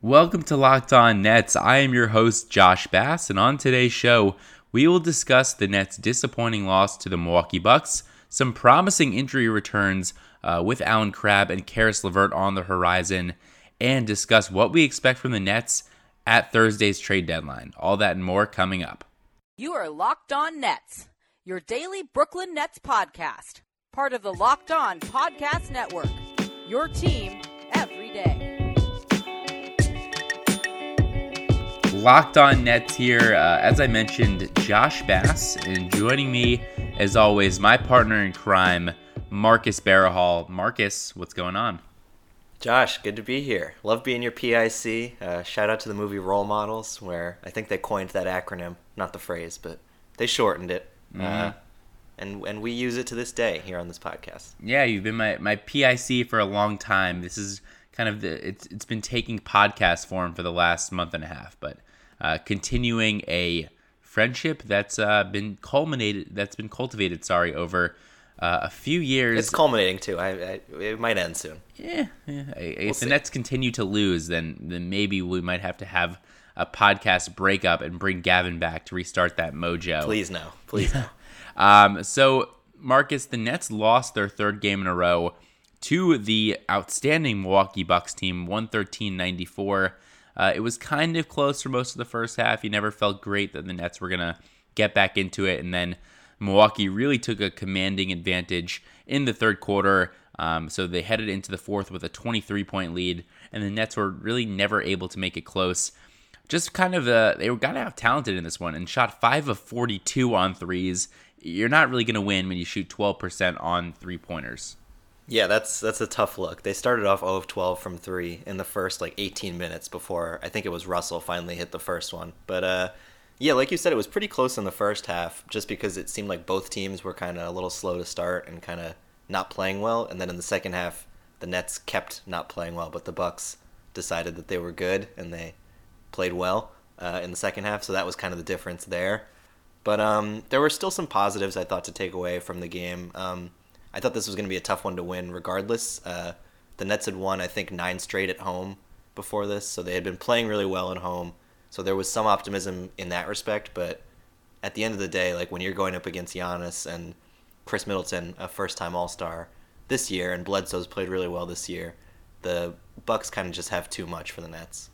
Welcome to Locked On Nets. I am your host, Josh Bass, and on today's show, we will discuss the Nets' disappointing loss to the Milwaukee Bucks, some promising injury returns uh, with Allen Crabbe and Caris LeVert on the horizon, and discuss what we expect from the Nets at Thursday's trade deadline. All that and more coming up. You are Locked On Nets, your daily Brooklyn Nets podcast, part of the Locked On Podcast Network. Your team every day. Locked on Nets here. Uh, as I mentioned, Josh Bass, and joining me, as always, my partner in crime, Marcus Barahal. Marcus, what's going on? Josh, good to be here. Love being your PIC. Uh, shout out to the movie Role Models, where I think they coined that acronym, not the phrase, but they shortened it. Uh, mm-hmm. Uh, and and we use it to this day here on this podcast. Yeah, you've been my, my PIC for a long time. This is kind of the it's it's been taking podcast form for the last month and a half, but uh, continuing a friendship that's uh, been culminated, that's been cultivated, sorry, over uh, a few years. It's culminating too. I, I it might end soon. Yeah, yeah. If we'll the see. Nets continue to lose, then then maybe we might have to have a podcast breakup and bring Gavin back to restart that mojo. Please no, please no. um, so Marcus, the Nets lost their third game in a row to the outstanding Milwaukee Bucks team, 113-94. Uh, it was kind of close for most of the first half. You never felt great that the Nets were going to get back into it. And then Milwaukee really took a commanding advantage in the third quarter. Um, so they headed into the fourth with a 23 point lead. And the Nets were really never able to make it close. Just kind of, uh, they were got out talented in this one and shot 5 of 42 on threes. You're not really going to win when you shoot 12% on three pointers. Yeah, that's that's a tough look. They started off 0 of 12 from 3 in the first like 18 minutes before I think it was Russell finally hit the first one. But uh yeah, like you said it was pretty close in the first half just because it seemed like both teams were kind of a little slow to start and kind of not playing well and then in the second half the Nets kept not playing well, but the Bucks decided that they were good and they played well uh, in the second half, so that was kind of the difference there. But um, there were still some positives I thought to take away from the game. Um, I thought this was going to be a tough one to win, regardless. Uh, the Nets had won, I think, nine straight at home before this, so they had been playing really well at home. So there was some optimism in that respect, but at the end of the day, like when you're going up against Giannis and Khris Middleton, a first-time All-Star this year, and Bledsoe's played really well this year, the Bucks kind of just have too much for the Nets.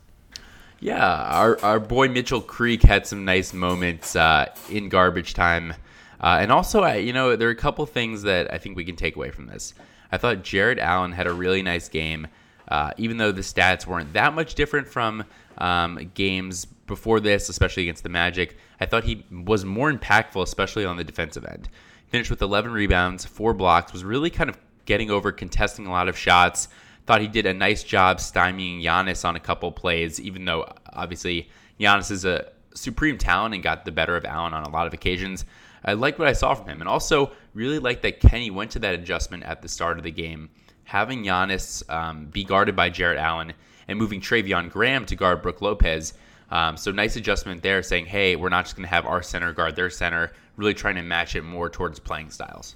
Yeah, our our boy Mitchell Creek had some nice moments uh, in garbage time uh, and also, I, you know, there are a couple things that I think we can take away from this. I thought Jarrett Allen had a really nice game, uh, even though the stats weren't that much different from um, games before this, especially against the Magic. I thought he was more impactful, especially on the defensive end. Finished with 11 rebounds, four blocks, was really kind of getting over, contesting a lot of shots. Thought he did a nice job stymieing Giannis on a couple plays, even though obviously Giannis is a supreme talent and got the better of Allen on a lot of occasions. I like what I saw from him, and also really like that Kenny went to that adjustment at the start of the game, having Giannis um, be guarded by Jarrett Allen and moving Treveon Graham to guard Brook Lopez. Um, so nice adjustment there, saying, "Hey, we're not just going to have our center guard their center." Really trying to match it more towards playing styles.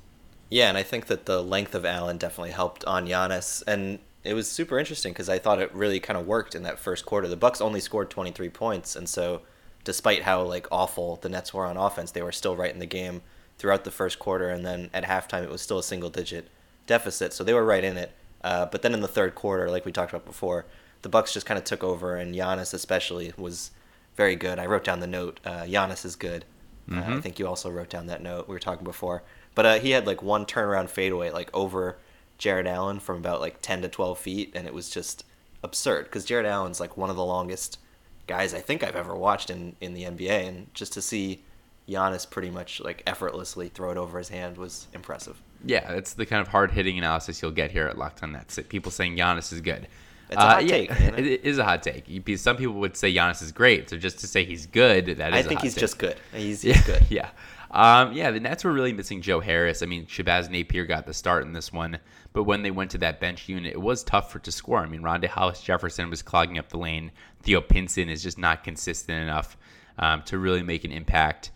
Yeah, and I think that the length of Allen definitely helped on Giannis, and it was super interesting because I thought it really kind of worked in that first quarter. The Bucks only scored 23 points, and so despite how like awful the Nets were on offense, they were still right in the game throughout the first quarter, and then at halftime it was still a single digit deficit, so they were right in it. Uh, but then in the third quarter, like we talked about before, the Bucks just kind of took over, and Giannis especially was very good. I wrote down the note. Uh, Giannis is good. Mm-hmm. Uh, I mm-hmm. think you also wrote down that note we were talking before. But uh, he had like one turnaround fadeaway like over Jarrett Allen from about like 10 to 12 feet, and it was just absurd because Jarrett Allen's like one of the longest guys I think I've ever watched in, in the NBA, and just to see Giannis pretty much like effortlessly throw it over his hand was impressive. Yeah, it's the kind of hard hitting analysis you'll get here at Locked On Nets. People saying Giannis is good. It's a hot uh, take. Yeah, it is a hot take. Some people would say Giannis is great. So just to say he's good, that is. I think he's take. just good. He's, he's yeah, good. Yeah. Um, yeah, the Nets were really missing Joe Harris. I mean, Shabazz Napier got the start in this one, but when they went to that bench unit, it was tough for to score. I mean, Rondae Hollis Jefferson was clogging up the lane. Theo Pinson is just not consistent enough um, to really make an impact.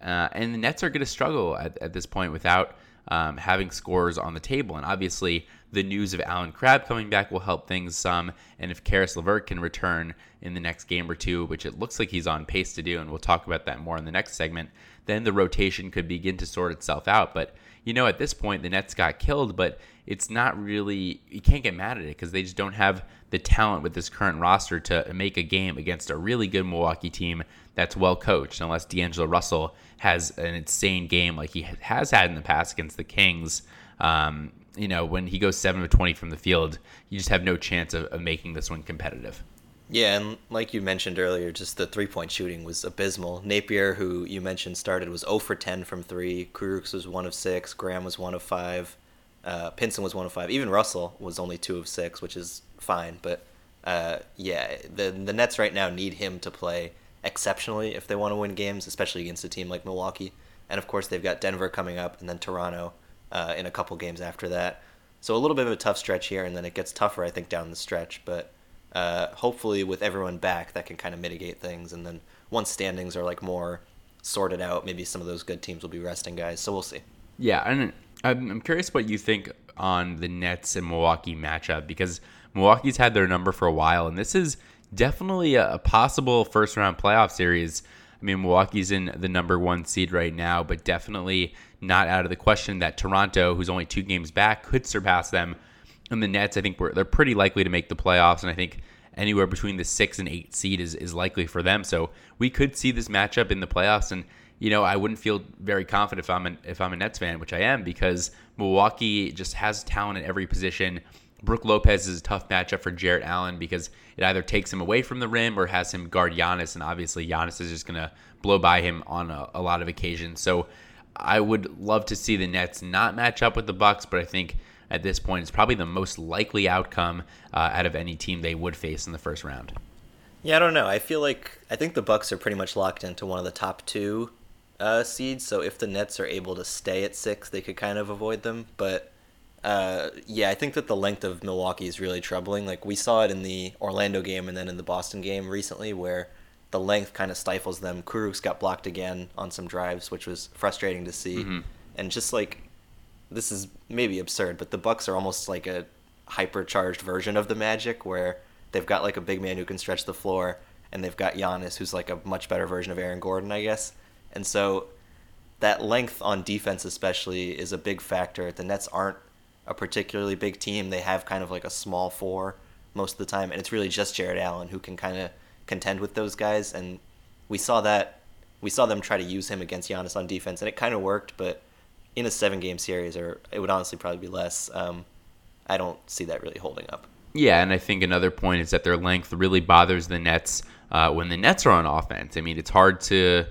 Uh, and the Nets are going to struggle at, at, this point without um, having scores on the table. And obviously, the news of Allen Crabbe coming back will help things some. And if Caris LeVert can return in the next game or two, which it looks like he's on pace to do, and we'll talk about that more in the next segment, then the rotation could begin to sort itself out. But you know, at this point, the Nets got killed, but it's not really, you can't get mad at it because they just don't have the talent with this current roster to make a game against a really good Milwaukee team that's well coached, unless D'Angelo Russell has an insane game like he has had in the past against the Kings. Um, you know, when he goes 7 of 20 from the field, you just have no chance of, of making this one competitive. Yeah, and like you mentioned earlier, just the three point shooting was abysmal. Napier, who you mentioned started, was 0 for 10 from three. Kurucs was 1 of 6. Graham was 1 of 5. Uh, Pinson was 1 of 5. Even Russell was only 2 of 6, which is fine. But uh, yeah, the, the Nets right now need him to play exceptionally if they want to win games, especially against a team like Milwaukee. And of course, they've got Denver coming up and then Toronto uh, in a couple games after that. So a little bit of a tough stretch here, and then it gets tougher, I think, down the stretch. But uh, hopefully with everyone back, that can kind of mitigate things. And then once standings are like more sorted out, maybe some of those good teams will be resting guys. So we'll see. Yeah, and I'm curious what you think on the Nets and Milwaukee matchup because Milwaukee's had their number for a while, and this is definitely a, possible first round playoff series. I mean, Milwaukee's in the number one seed right now, but definitely not out of the question that Toronto, who's only two games back, could surpass them and the Nets, I think they're pretty likely to make the playoffs, and I think anywhere between the six and eight seed is, is likely for them. So we could see this matchup in the playoffs, and you know I wouldn't feel very confident if I'm an, if I'm a Nets fan, which I am, because Milwaukee just has talent at every position. Brook Lopez is a tough matchup for Jarrett Allen because it either takes him away from the rim or has him guard Giannis, and obviously Giannis is just gonna blow by him on a, a lot of occasions. So I would love to see the Nets not match up with the Bucks, but I think at this point It's probably the most likely outcome uh, out of any team they would face in the first round. Yeah, I don't know. I feel like I think the Bucks are pretty much locked into one of the top two uh, seeds. So if the Nets are able to stay at six, they could kind of avoid them. But uh, yeah, I think that the length of Milwaukee is really troubling. Like we saw it in the Orlando game and then in the Boston game recently, where the length kind of stifles them. Kurucs got blocked again on some drives, which was frustrating to see. Mm-hmm. And just like this is maybe absurd, but the Bucks are almost like a hypercharged version of the Magic, where they've got like a big man who can stretch the floor, and they've got Giannis, who's like a much better version of Aaron Gordon, I guess. And so that length on defense, especially, is a big factor. The Nets aren't a particularly big team; they have kind of like a small four most of the time, and it's really just Jarrett Allen who can kind of contend with those guys. And we saw that we saw them try to use him against Giannis on defense, and it kind of worked, but in a seven game series, or it would honestly probably be less. Um, I don't see that really holding up. Yeah, and I think another point is that their length really bothers the Nets uh, when the Nets are on offense. I mean, it's hard to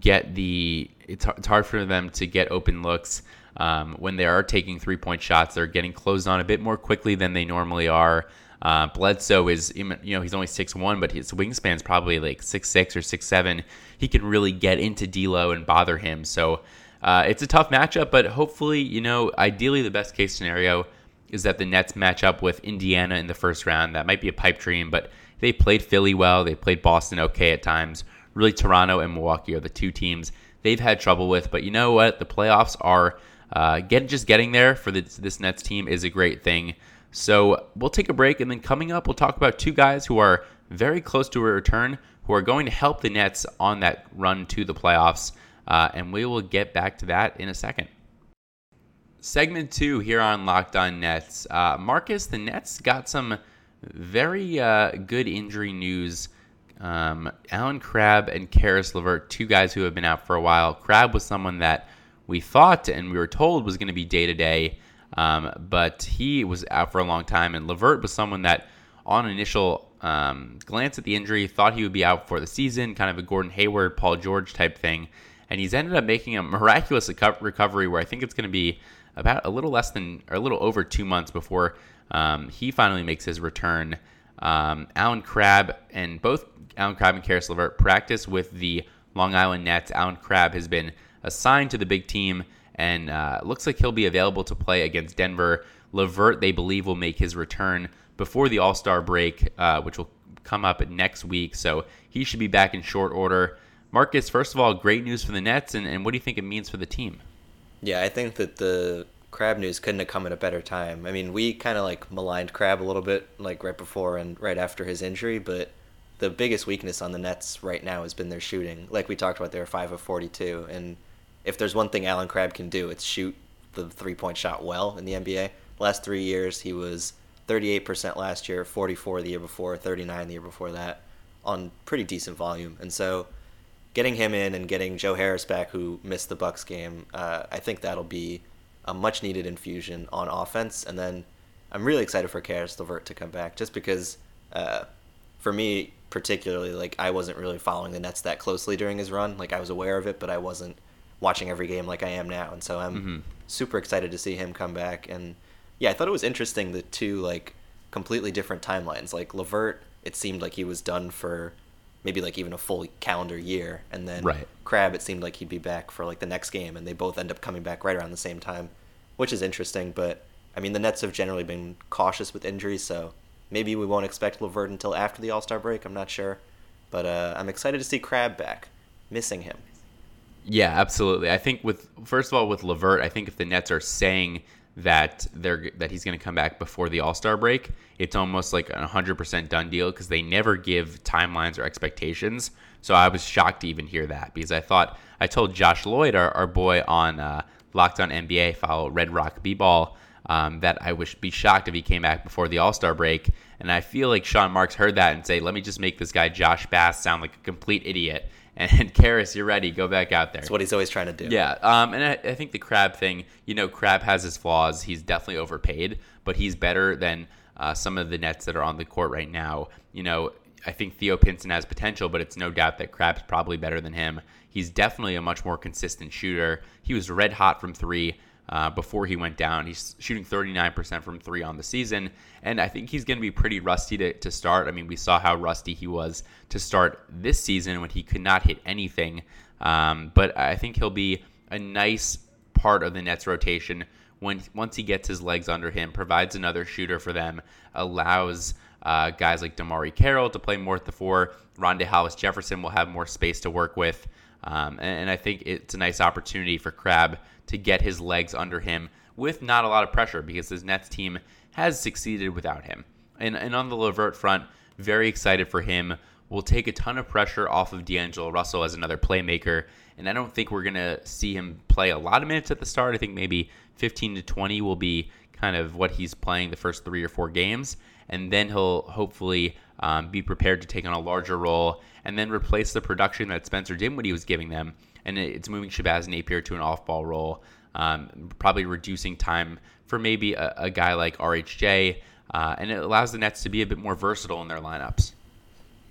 get the it's it's hard for them to get open looks um, when they are taking three point shots. They're getting closed on a bit more quickly than they normally are. Uh, Bledsoe is, you know, he's only six one, but his wingspan's probably like six six or six seven. He can really get into D'Lo and bother him. So uh, it's a tough matchup, but hopefully, you know, ideally the best case scenario is that the Nets match up with Indiana in the first round. That might be a pipe dream, but they played Philly well. They played Boston okay at times. Really, Toronto and Milwaukee are the two teams they've had trouble with. But you know what? The playoffs are uh, get just getting there for this, this Nets team is a great thing. So we'll take a break, and then coming up, we'll talk about two guys who are very close to a return, who are going to help the Nets on that run to the playoffs. Uh, and we will get back to that in a second. Segment two here on Locked On Nets. Uh, Marcus, the Nets got some very uh, good injury news. Um, Allen Crabbe and Caris LeVert, two guys who have been out for a while. Crabbe was someone that we thought and we were told was going to be day to day, but he was out for a long time. And LeVert was someone that, on initial um, glance at the injury, thought he would be out for the season, kind of a Gordon Hayward, Paul George type thing and he's ended up making a miraculous recovery where I think it's going to be about a little less than or a little over two months before um, he finally makes his return. Um, Allen Crabbe and both Allen Crabbe and Caris LeVert practice with the Long Island Nets. Allen Crabbe has been assigned to the big team and uh, looks like he'll be available to play against Denver. LeVert, they believe, will make his return before the All Star break, uh, which will come up next week. So he should be back in short order. Marcus, first of all, great news for the Nets, and, and what do you think it means for the team? Yeah, I think that the Crabbe news couldn't have come at a better time. I mean, we kind of like maligned Crabbe a little bit, like right before and right after his injury, but the biggest weakness on the Nets right now has been their shooting. Like we talked about, they're five of forty-two, and if there's one thing Allen Crabbe can do, it's shoot the three-point shot well in the NBA. Last three years, he was 38% last year, 44 the year before, 39 the year before that, on pretty decent volume. And so, getting him in and getting Joe Harris back, who missed the Bucks game, uh, I think that'll be a much-needed infusion on offense. And then, I'm really excited for Caris LeVert to come back, just because, uh, for me particularly, like I wasn't really following the Nets that closely during his run. Like I was aware of it, but I wasn't watching every game like I am now. And so I'm mm-hmm. super excited to see him come back and yeah, I thought it was interesting the two like completely different timelines. Like LeVert, it seemed like he was done for maybe like even a full calendar year, and then right. Crabbe, it seemed like he'd be back for like the next game, and they both end up coming back right around the same time, which is interesting. But I mean, the Nets have generally been cautious with injuries, so maybe we won't expect LeVert until after the All Star break. I'm not sure, but uh, I'm excited to see Crabbe back. Missing him. Yeah, absolutely. I think with first of all with LeVert, I think if the Nets are saying that they're that he's going to come back before the All Star break. It's almost like a hundred percent done deal because they never give timelines or expectations. So I was shocked to even hear that because I thought I told Josh Lloyd, our, our boy on uh, Locked On NBA, follow Red Rock B Ball, um, that I would be shocked if he came back before the All Star break. And I feel like Sean Marks heard that and say, "Let me just make this guy Josh Bass sound like a complete idiot." And Caris, you're ready. Go back out there. That's what he's always trying to do. Yeah. Um, and I, I, think the Crabbe thing, you know, Crabbe has his flaws. He's definitely overpaid, but he's better than uh, some of the Nets that are on the court right now. You know, I think Theo Pinson has potential, but it's no doubt that Crabbe's probably better than him. He's definitely a much more consistent shooter. He was red hot from three uh, before he went down. He's shooting 39% from three on the season, and I think he's going to be pretty rusty to, to start. I mean, we saw how rusty he was to start this season when he could not hit anything, um, but I think he'll be a nice part of the Nets rotation when once he gets his legs under him, provides another shooter for them, allows uh, guys like DeMarre Carroll to play more at the four. Rondae Hollis Jefferson will have more space to work with. Um, and, and, I think it's a nice opportunity for Crabbe to get his legs under him with not a lot of pressure because his Nets team has succeeded without him. And, and on the LeVert front, very excited for him. Will take a ton of pressure off of D'Angelo Russell as another playmaker. And I don't think we're to see him play a lot of minutes at the start. I think maybe 15 to 20 will be kind of what he's playing the first three or four games. And then he'll hopefully um, be prepared to take on a larger role and then replace the production that Spencer Dinwiddie was giving them and it's moving Shabazz Napier to an off-ball role, um, probably reducing time for maybe a, a guy like RHJ, uh, and it allows the Nets to be a bit more versatile in their lineups.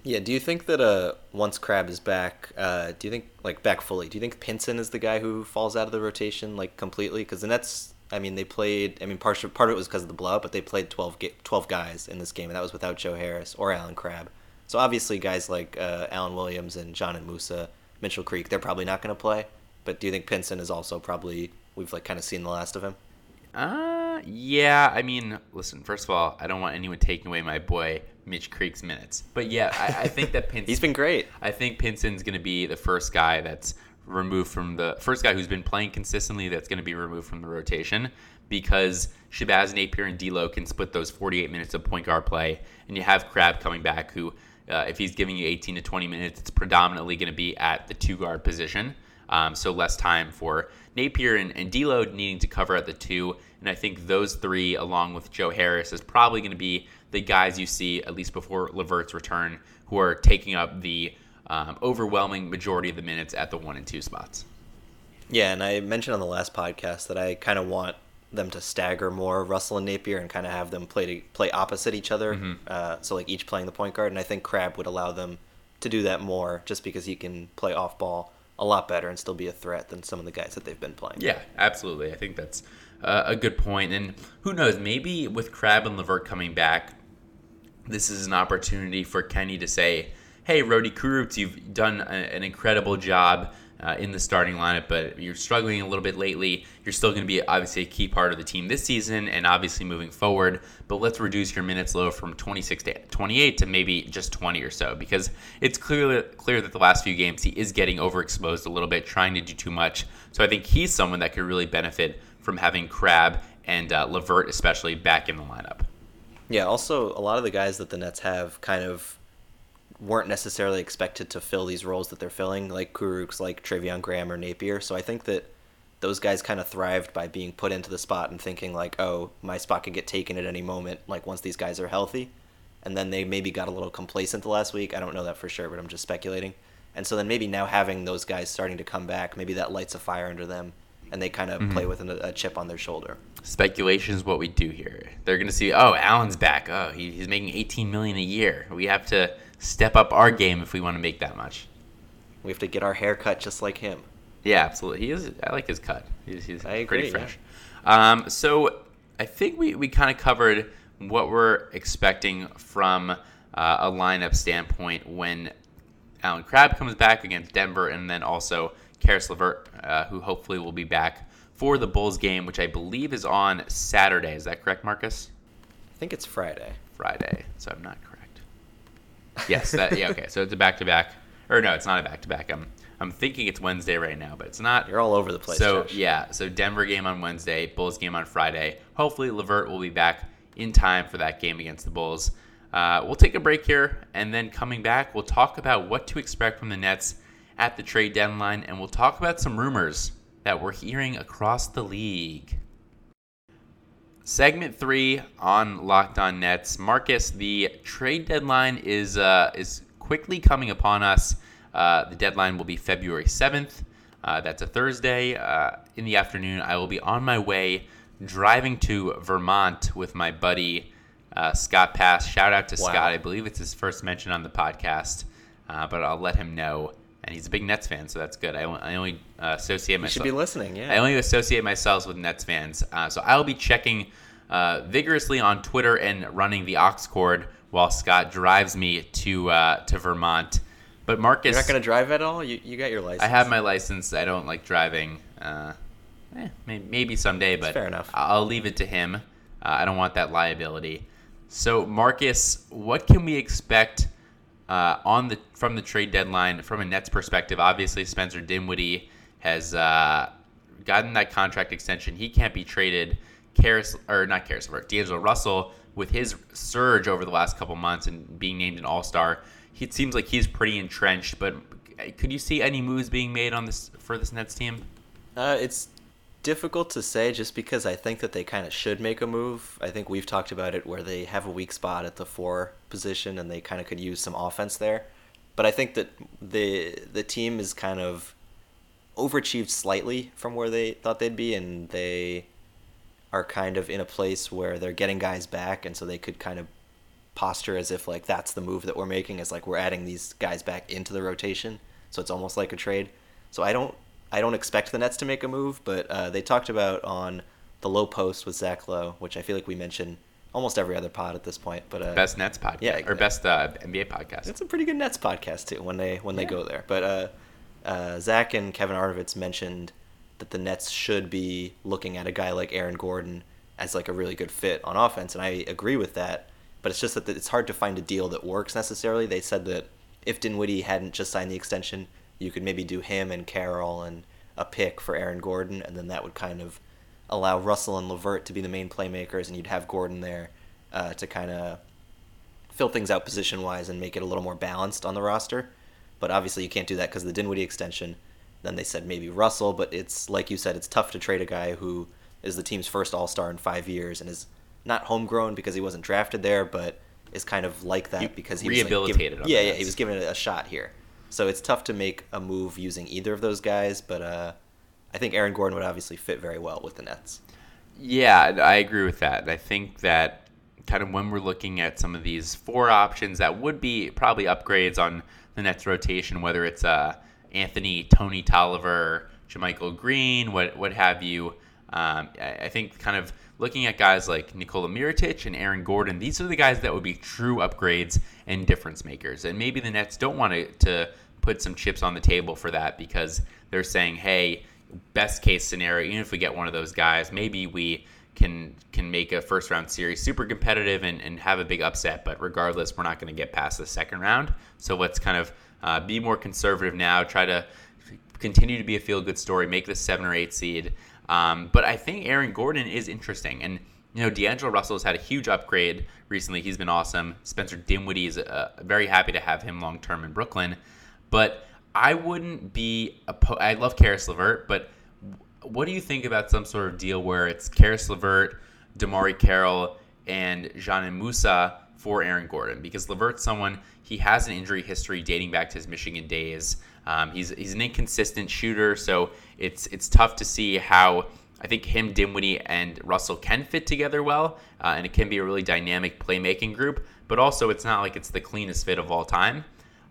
Yeah, do you think that uh, once Crabbe is back, uh, do you think like back fully? Do you think Pinson is the guy who falls out of the rotation like completely? Because the Nets, I mean, they played. I mean, part part of it was because of the blowout, but they played 12, 12 guys in this game, and that was without Joe Harris or Allen Crabbe. So obviously, guys like uh, Alan Williams and Dzanan Musa Mitchell Creek, they're probably not going to play. But do you think Pinson is also probably we've like kind of seen the last of him? Uh, yeah. I mean, listen. First of all, I don't want anyone taking away my boy Mitch Creek's minutes, but yeah, I, I think that Pinson. He's been great. I think Pinson's going to be the first guy that's removed from the first guy who's been playing consistently that's going to be removed from the rotation because Shabazz Napier and D'Lo can split those 48 minutes of point guard play, and you have Crabbe coming back who uh, if he's giving you 18 to 20 minutes, it's predominantly going to be at the two guard position. Um, so less time for Napier and, and needing to cover at the two. And I think those three, along with Joe Harris, is probably going to be the guys you see at least before LeVert's return, who are taking up the um, overwhelming majority of the minutes at the one and two spots. Yeah, and I mentioned on the last podcast that I kind of want them to stagger more Russell and Napier and kind of have them play to, play opposite each other. Mm-hmm. Uh, so like each playing the point guard, and I think Crabbe would allow them to do that more, just because he can play off ball a lot better and still be a threat than some of the guys that they've been playing. Yeah, absolutely. I think that's uh, a good point. And who knows? Maybe with Crabbe and LeVert coming back, this is an opportunity for Kenny to say, "Hey, Rodi Kurucs, you've done a, an incredible job." Uh, in the starting lineup, but you're struggling a little bit lately. You're still going to be obviously a key part of the team this season and obviously moving forward. But let's reduce your minutes low from 26 to 28 to maybe just 20 or so because it's clear clear that the last few games he is getting overexposed a little bit, trying to do too much. So I think he's someone that could really benefit from having Crabbe and uh, LeVert especially back in the lineup. Yeah. Also, a lot of the guys that the Nets have kind of weren't necessarily expected to fill these roles that they're filling, like Kurucs, like Treveon Graham or Napier. So I think that those guys kind of thrived by being put into the spot and thinking like, oh, my spot could get taken at any moment. Like once these guys are healthy, and then they maybe got a little complacent the last week. I don't know that for sure, but I'm just speculating. And so then maybe now having those guys starting to come back, maybe that lights a fire under them, and they kind of mm-hmm. play with a, a chip on their shoulder speculation is what we do here. They're going to see, oh, Allen's back. Oh, he, he's making 18 million a year. We have to step up our game if we want to make that much. We have to get our hair cut just like him. Yeah, absolutely. He is. I like his cut. He's, he's I agree, pretty fresh. Yeah. Um, so I think we, we kind of covered what we're expecting from uh, a lineup standpoint when Allen Crabbe comes back against Denver, and then also Caris LeVert, uh, who hopefully will be back for the Bulls game, which I believe is on Saturday. Is that correct, Marcus? I think it's Friday. Friday, so I'm not correct. Yes, that, yeah, okay. So it's a back to back, or no, it's not a back to back. I'm I'm thinking it's Wednesday right now, but it's not. You're all over the place. So Josh. yeah, so Denver game on Wednesday, Bulls game on Friday. Hopefully, LeVert will be back in time for that game against the Bulls. Uh, we'll take a break here, and then coming back, we'll talk about what to expect from the Nets at the trade deadline, and we'll talk about some rumors that we're hearing across the league. Segment three on Locked On Nets. Marcus, the trade deadline is uh, is quickly coming upon us. Uh, the deadline will be February seventh. Uh, that's a Thursday uh, in the afternoon. I will be on my way driving to Vermont with my buddy uh, Scott Pass. Shout out to wow. Scott. I believe it's his first mention on the podcast, uh, but I'll let him know and he's a big Nets fan, so that's good. I, I only uh, associate myself. You should be listening. Yeah. I only associate myself with Nets fans, uh, so I'll be checking uh, vigorously on Twitter and running the aux cord while Scott drives me to uh, to Vermont. But Marcus, you're not going to drive at all. You you got your license. I have my license. I don't like driving. Uh, eh, maybe someday, but fair enough. I'll leave it to him. Uh, I don't want that liability. So Marcus, what can we expect? Uh, on the from the trade deadline from a Nets perspective. Obviously, Spencer Dinwiddie has uh, gotten that contract extension. He can't be traded. Caris or not LeVert, D'Angelo Russell with his surge over the last couple months and being named an All Star. It seems like he's pretty entrenched. But could you see any moves being made on this for this Nets team? Uh, it's difficult to say just because I think that they kind of should make a move. I think we've talked about it where they have a weak spot at the four position and they kind of could use some offense there. But I think that the the team is kind of overachieved slightly from where they thought they'd be and they are kind of in a place where they're getting guys back and so they could kind of posture as if like that's the move that we're making is like we're adding these guys back into the rotation. So it's almost like a trade. So I don't I don't expect the Nets to make a move, but uh, they talked about on the Lowe Post with Zach Lowe, which I feel like we mention almost every other pod at this point. But uh, best Nets podcast, yeah, or best uh, NBA podcast. It's a pretty good Nets podcast too when they when they go there. But uh, uh, Zach and Kevin Arnovitz mentioned that the Nets should be looking at a guy like Aaron Gordon as like a really good fit on offense, and I agree with that. But it's just that it's hard to find a deal that works necessarily. They said that if Dinwiddie hadn't just signed the extension, you could maybe do him and Carroll and a pick for Aaron Gordon, and then that would kind of allow Russell and LeVert to be the main playmakers, and you'd have Gordon there uh, to kind of fill things out position wise and make it a little more balanced on the roster. But obviously, you can't do that because the Dinwiddie extension. Then they said maybe Russell, but it's like you said, it's tough to trade a guy who is the team's first All Star in five years and is not homegrown because he wasn't drafted there, but is kind of like that he because he rehabilitated. Was like, yeah, yeah, he was given a shot here. So it's tough to make a move using either of those guys, but uh, I think Aaron Gordon would obviously fit very well with the Nets. Yeah, I agree with that. I think that kind of when we're looking at some of these four options that would be probably upgrades on the Nets rotation, whether it's uh, Anthony, Tony Tolliver, JaMychal Green, what what have you. Um, I think kind of looking at guys like Nikola Mirotic and Aaron Gordon, these are the guys that would be true upgrades and difference makers. And maybe the Nets don't want to, to put some chips on the table for that because they're saying, hey, best case scenario, even if we get one of those guys, maybe we can can make a first round series super competitive and, and have a big upset. But regardless, we're not going to get past the second round. So let's kind of uh, be more conservative now. Try to continue to be a feel good story. Make the seven or eight seed. Um, but I think Aaron Gordon is interesting and. You know, D'Angelo Russell has had a huge upgrade recently. He's been awesome. Spencer Dinwiddie is uh, very happy to have him long term in Brooklyn. But I wouldn't be. Oppo- I love Caris LeVert, but what do you think about some sort of deal where it's Caris LeVert, DeMarre Carroll, and Dzanan Musa for Aaron Gordon? Because LeVert's someone he has an injury history dating back to his Michigan days. Um, he's he's an inconsistent shooter, so it's it's tough to see how I think him, Dinwiddie, and Russell can fit together well, uh, and it can be a really dynamic playmaking group. But also, it's not like it's the cleanest fit of all time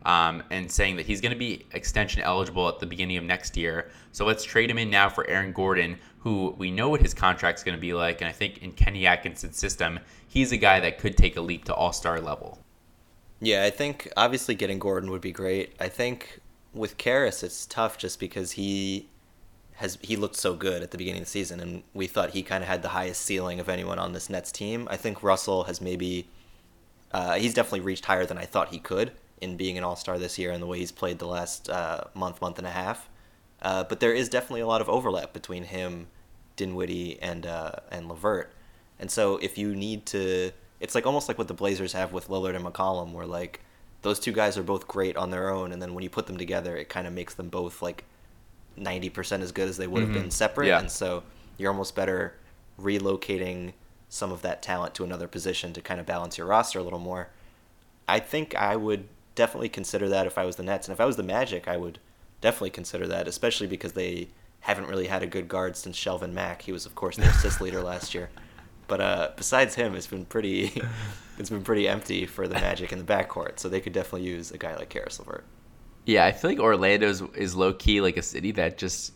um, and saying that he's going to be extension eligible at the beginning of next year. So let's trade him in now for Aaron Gordon, who we know what his contract's going to be like. And I think in Kenny Atkinson's system, he's a guy that could take a leap to all star level. Yeah, I think obviously getting Gordon would be great. I think with Caris, it's tough just because he has he looked so good at the beginning of the season, and we thought he kind of had the highest ceiling of anyone on this Nets team. I think Russell has maybe uh, he's definitely reached higher than I thought he could in being an All Star this year and the way he's played the last uh, month, month and a half. Uh, but there is definitely a lot of overlap between him, Dinwiddie, and uh, and LeVert. And so if you need to, it's like almost like what the Blazers have with Lillard and McCollum, where like those two guys are both great on their own, and then when you put them together, it kind of makes them both like ninety percent as good as they would have mm-hmm. been separate. Yeah. And so you're almost better relocating some of that talent to another position to kind of balance your roster a little more. I think I would definitely consider that if I was the Nets. And if I was the Magic, I would definitely consider that, especially because they haven't really had a good guard since Shelvin Mack. He was, of course, their assist leader last year. But uh, besides him, it's been pretty, it's been pretty empty for the Magic in the backcourt. So they could definitely use a guy like Caris LeVert. Yeah, I feel like Orlando is low key like a city that just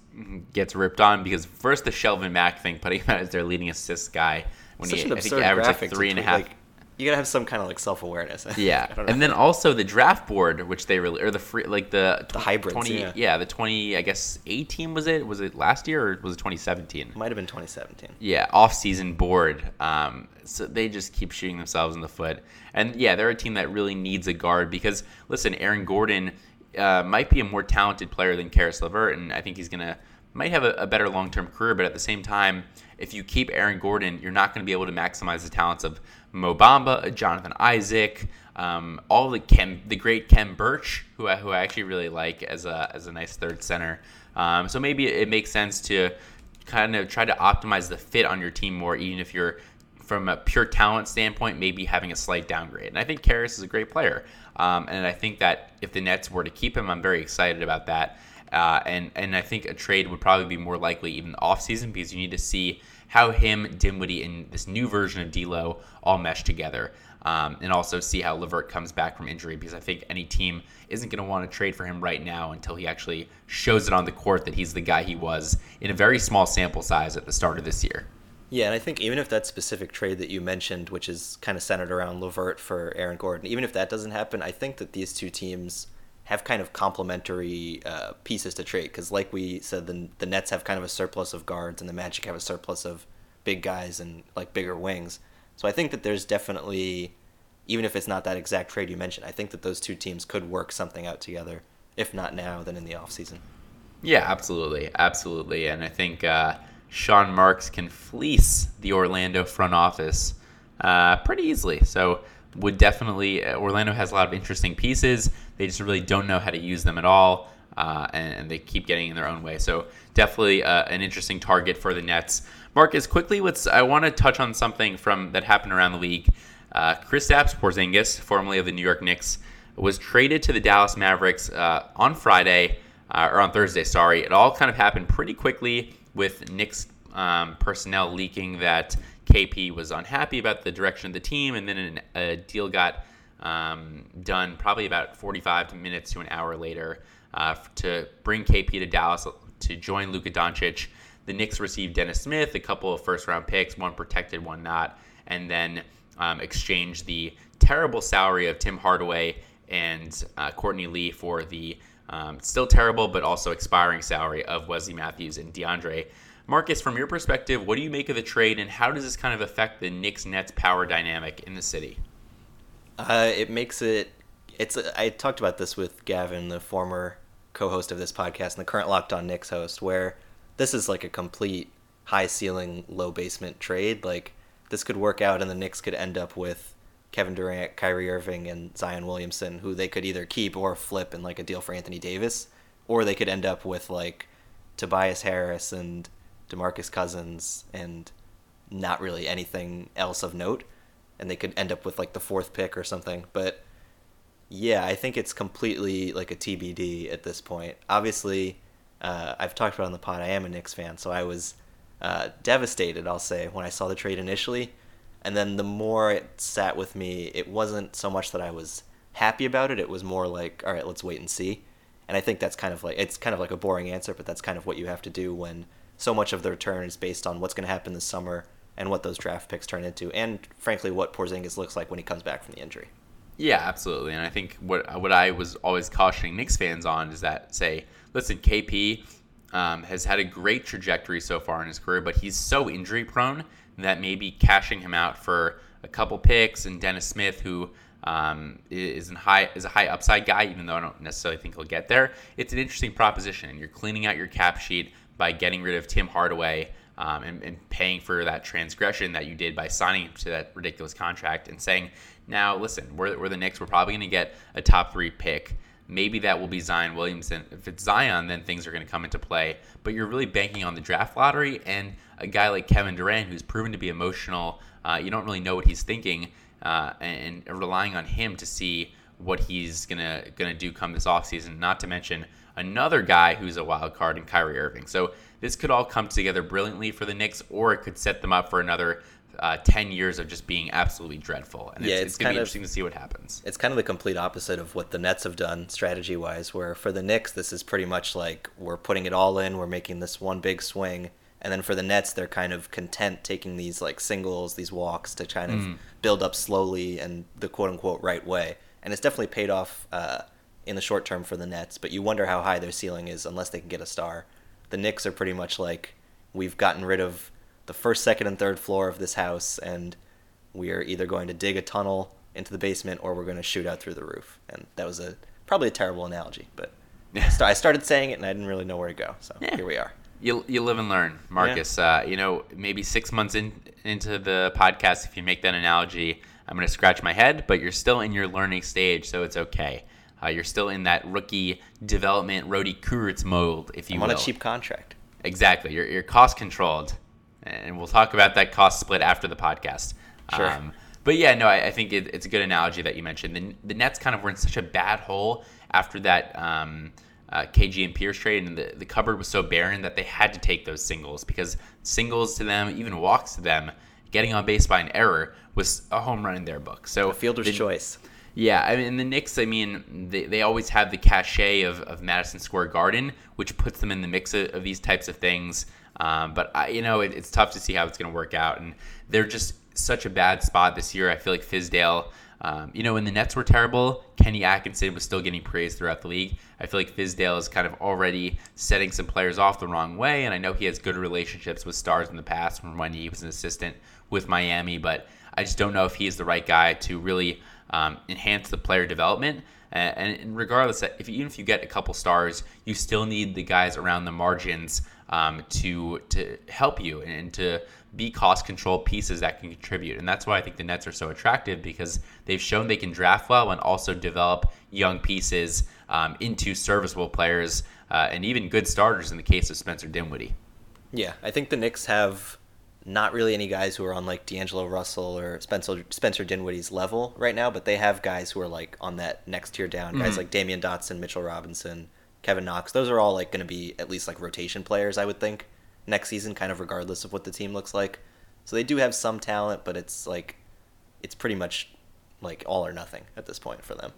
gets ripped on because first the Shelvin Mack thing, putting him as their leading assist guy when Such he I think he averaged like three and a half. Like, you gotta have some kind of like self awareness. Yeah, and then also the draft board, which they really or the free like the the hybrids. Yeah. yeah, the twenty. I guess eighteen was it? Was it last year or was it twenty seventeen? Might have been twenty seventeen. Yeah, off season board. Um, so they just keep shooting themselves in the foot. And yeah, they're a team that really needs a guard because listen, Aaron Gordon uh, might be a more talented player than Caris LeVert, and I think he's gonna might have a, a better long term career. But at the same time, if you keep Aaron Gordon, you're not going to be able to maximize the talents of Mo Bamba, Jonathan Isaac, um, all the the great Khem Birch, who I, who I actually really like as a as a nice third center. Um, so maybe it makes sense to kind of try to optimize the fit on your team more, even if you're from a pure talent standpoint, maybe having a slight downgrade. And I think Caris is a great player. Um, and I think that if the Nets were to keep him, I'm very excited about that. Uh, and and I think a trade would probably be more likely even off season because you need to see how him, Dinwiddie, and this new version of D'Lo all mesh together. Um, and also see how LeVert comes back from injury because I think any team isn't going to want to trade for him right now until he actually shows it on the court that he's the guy he was in a very small sample size at the start of this year. Yeah, and I think even if that specific trade that you mentioned, which is kind of centered around LeVert for Aaron Gordon, even if that doesn't happen, I think that these two teams have kind of complementary uh, pieces to trade because, like we said, the the Nets have kind of a surplus of guards, and the Magic have a surplus of big guys and like bigger wings. So I think that there's definitely, even if it's not that exact trade you mentioned, I think that those two teams could work something out together. If not now, then in the off season. Yeah, absolutely, absolutely, and I think uh, Sean Marks can fleece the Orlando front office uh, pretty easily. So would definitely uh, Orlando has a lot of interesting pieces. They just really don't know how to use them at all, uh, and, and, they keep getting in their own way. So definitely uh, an interesting target for the Nets. Marcus, quickly, let's. I want to touch on something from that happened around the league. Uh, Kristaps Porzingis, formerly of the New York Knicks, was traded to the Dallas Mavericks uh, on Friday uh, or on Thursday. Sorry, it all kind of happened pretty quickly with Knicks um, personnel leaking that KP was unhappy about the direction of the team, and then a deal got um, done probably about 45 minutes to an hour later uh, to bring KP to Dallas to join Luka Doncic. The Knicks received Dennis Smith, a couple of first round picks, one protected, one not, and then um, exchanged the terrible salary of Tim Hardaway and uh, Courtney Lee for the um, still terrible but also expiring salary of Wesley Matthews and DeAndre. Marcus, from your perspective, what do you make of the trade, and how does this kind of affect the Knicks Nets power dynamic in the city? Uh, it makes it. It's. I talked about this with Gavin, the former co-host of this podcast and the current Locked On Knicks host, where this is like a complete high ceiling, low basement trade. Like this could work out, and the Knicks could end up with Kevin Durant, Kyrie Irving, and Zion Williamson, who they could either keep or flip in like a deal for Anthony Davis, or they could end up with like Tobias Harris and DeMarcus Cousins and not really anything else of note, and they could end up with like the fourth pick or something. But yeah, I think it's completely like a TBD at this point. Obviously, uh, I've talked about on the pod. I am a Knicks fan, so I was uh, devastated. I'll say when I saw the trade initially and then the more it sat with me, it wasn't so much that I was happy about it. It was more like, all right, let's wait and see. And I think that's kind of like it's kind of like a boring answer, but that's kind of what you have to do when so much of the return is based on what's going to happen this summer and what those draft picks turn into, and frankly, what Porzingis looks like when he comes back from the injury. Yeah, absolutely. And I think what what I was always cautioning Knicks fans on is that say, listen, KP um, has had a great trajectory so far in his career, but he's so injury prone that maybe cashing him out for a couple picks and Dennis Smith, who um, is, high, is a high upside guy, even though I don't necessarily think he'll get there. It's an interesting proposition. and You're cleaning out your cap sheet by getting rid of Tim Hardaway um, and, and, paying for that transgression that you did by signing to that ridiculous contract and saying, now listen, we're, we're the Knicks. We're probably going to get a top three pick. Maybe that will be Zion Williamson. If it's Zion, then things are going to come into play. But you're really banking on the draft lottery and a guy like Kevin Durant, who's proven to be emotional. Uh, you don't really know what he's thinking, uh, and, and, relying on him to see what he's gonna gonna do come this offseason. Not to mention another guy who's a wild card in Kyrie Irving. So this could all come together brilliantly for the Knicks, or it could set them up for another uh, 10 years of just being absolutely dreadful. And yeah, it's, it's, it's going to be interesting to see what happens. It's kind of the complete opposite of what the Nets have done strategy wise, where for the Knicks, this is pretty much like we're putting it all in, we're making this one big swing. And then for the Nets, they're kind of content taking these like singles, these walks to kind of mm. build up slowly and the quote unquote right way. And it's definitely paid off uh, in the short term for the Nets, but you wonder how high their ceiling is unless they can get a star. The Knicks are pretty much like we've gotten rid of the first, second, and third floor of this house, and we are either going to dig a tunnel into the basement or we're going to shoot out through the roof. And that was a probably a terrible analogy, but I started saying it and I didn't really know where to go. So yeah. here we are. You, you live and learn, Marcus. Yeah. Uh, you know, maybe six months in, into the podcast, if you make that analogy, I'm going to scratch my head, but you're still in your learning stage, so it's okay. Uh, you're still in that rookie development, Rodi Kurucs mold, if you I'm will. on a cheap contract. Exactly. You're, you're cost controlled and we'll talk about that cost split after the podcast. Sure. Um, but yeah, no, I, I think it, it's a good analogy that you mentioned. The, the Nets kind of were in such a bad hole after that um, uh, KG and Pierce trade, and the, the cupboard was so barren that they had to take those singles because singles to them, even walks to them, getting on base by an error was a home run in their book. So a fielder's the, choice. Yeah, I mean the Knicks. I mean they, they always have the cachet of, of Madison Square Garden, which puts them in the mix of, of these types of things. Um, but I, you know, it, it's tough to see how it's going to work out, and they're just such a bad spot this year. I feel like Fizdale. Um, you know, when the Nets were terrible, Kenny Atkinson was still getting praise throughout the league. I feel like Fizdale is kind of already setting some players off the wrong way, and I know he has good relationships with stars in the past from when he was an assistant with Miami, but I just don't know if he is the right guy to really um, enhance the player development. And, regardless, if even if you get a couple stars, you still need the guys around the margins um, to to help you and to be cost control pieces that can contribute. And that's why I think the Nets are so attractive because they've shown they can draft well and also develop young pieces um, into serviceable players uh, and even good starters in the case of Spencer Dinwiddie. Yeah, I think the Knicks have not really any guys who are on like D'Angelo Russell or Spencer Spencer Dinwiddie's level right now, but they have guys who are like on that next tier down. Mm-hmm. Guys like Damyean Dotson, Mitchell Robinson, Kevin Knox. Those are all like going to be at least like rotation players, I would think, next season, kind of regardless of what the team looks like. So they do have some talent, but it's like it's pretty much like all or nothing at this point for them.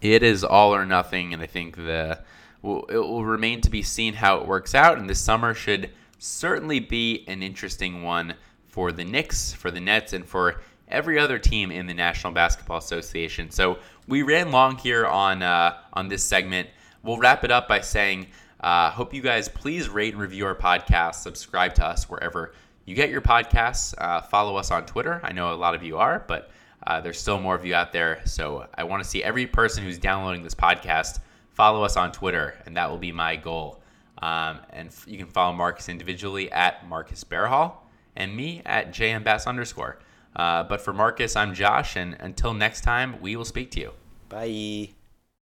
It is all or nothing, and I think the it will remain to be seen how it works out. And this summer should certainly be an interesting one for the Knicks, for the Nets, and for every other team in the National Basketball Association. So we ran long here on uh, on this segment. We'll wrap it up by saying, uh, hope you guys please rate and review our podcast. Subscribe to us wherever you get your podcasts. Uh, follow us on Twitter. I know a lot of you are, but uh, there's still more of you out there. So I want to see every person who's downloading this podcast follow us on Twitter, and that will be my goal. Um, and f- you can follow Marcus individually at Marcus Bearhall and me at jmbass underscore. Uh, but for Marcus, I'm Josh, and until next time, we will speak to you. Bye.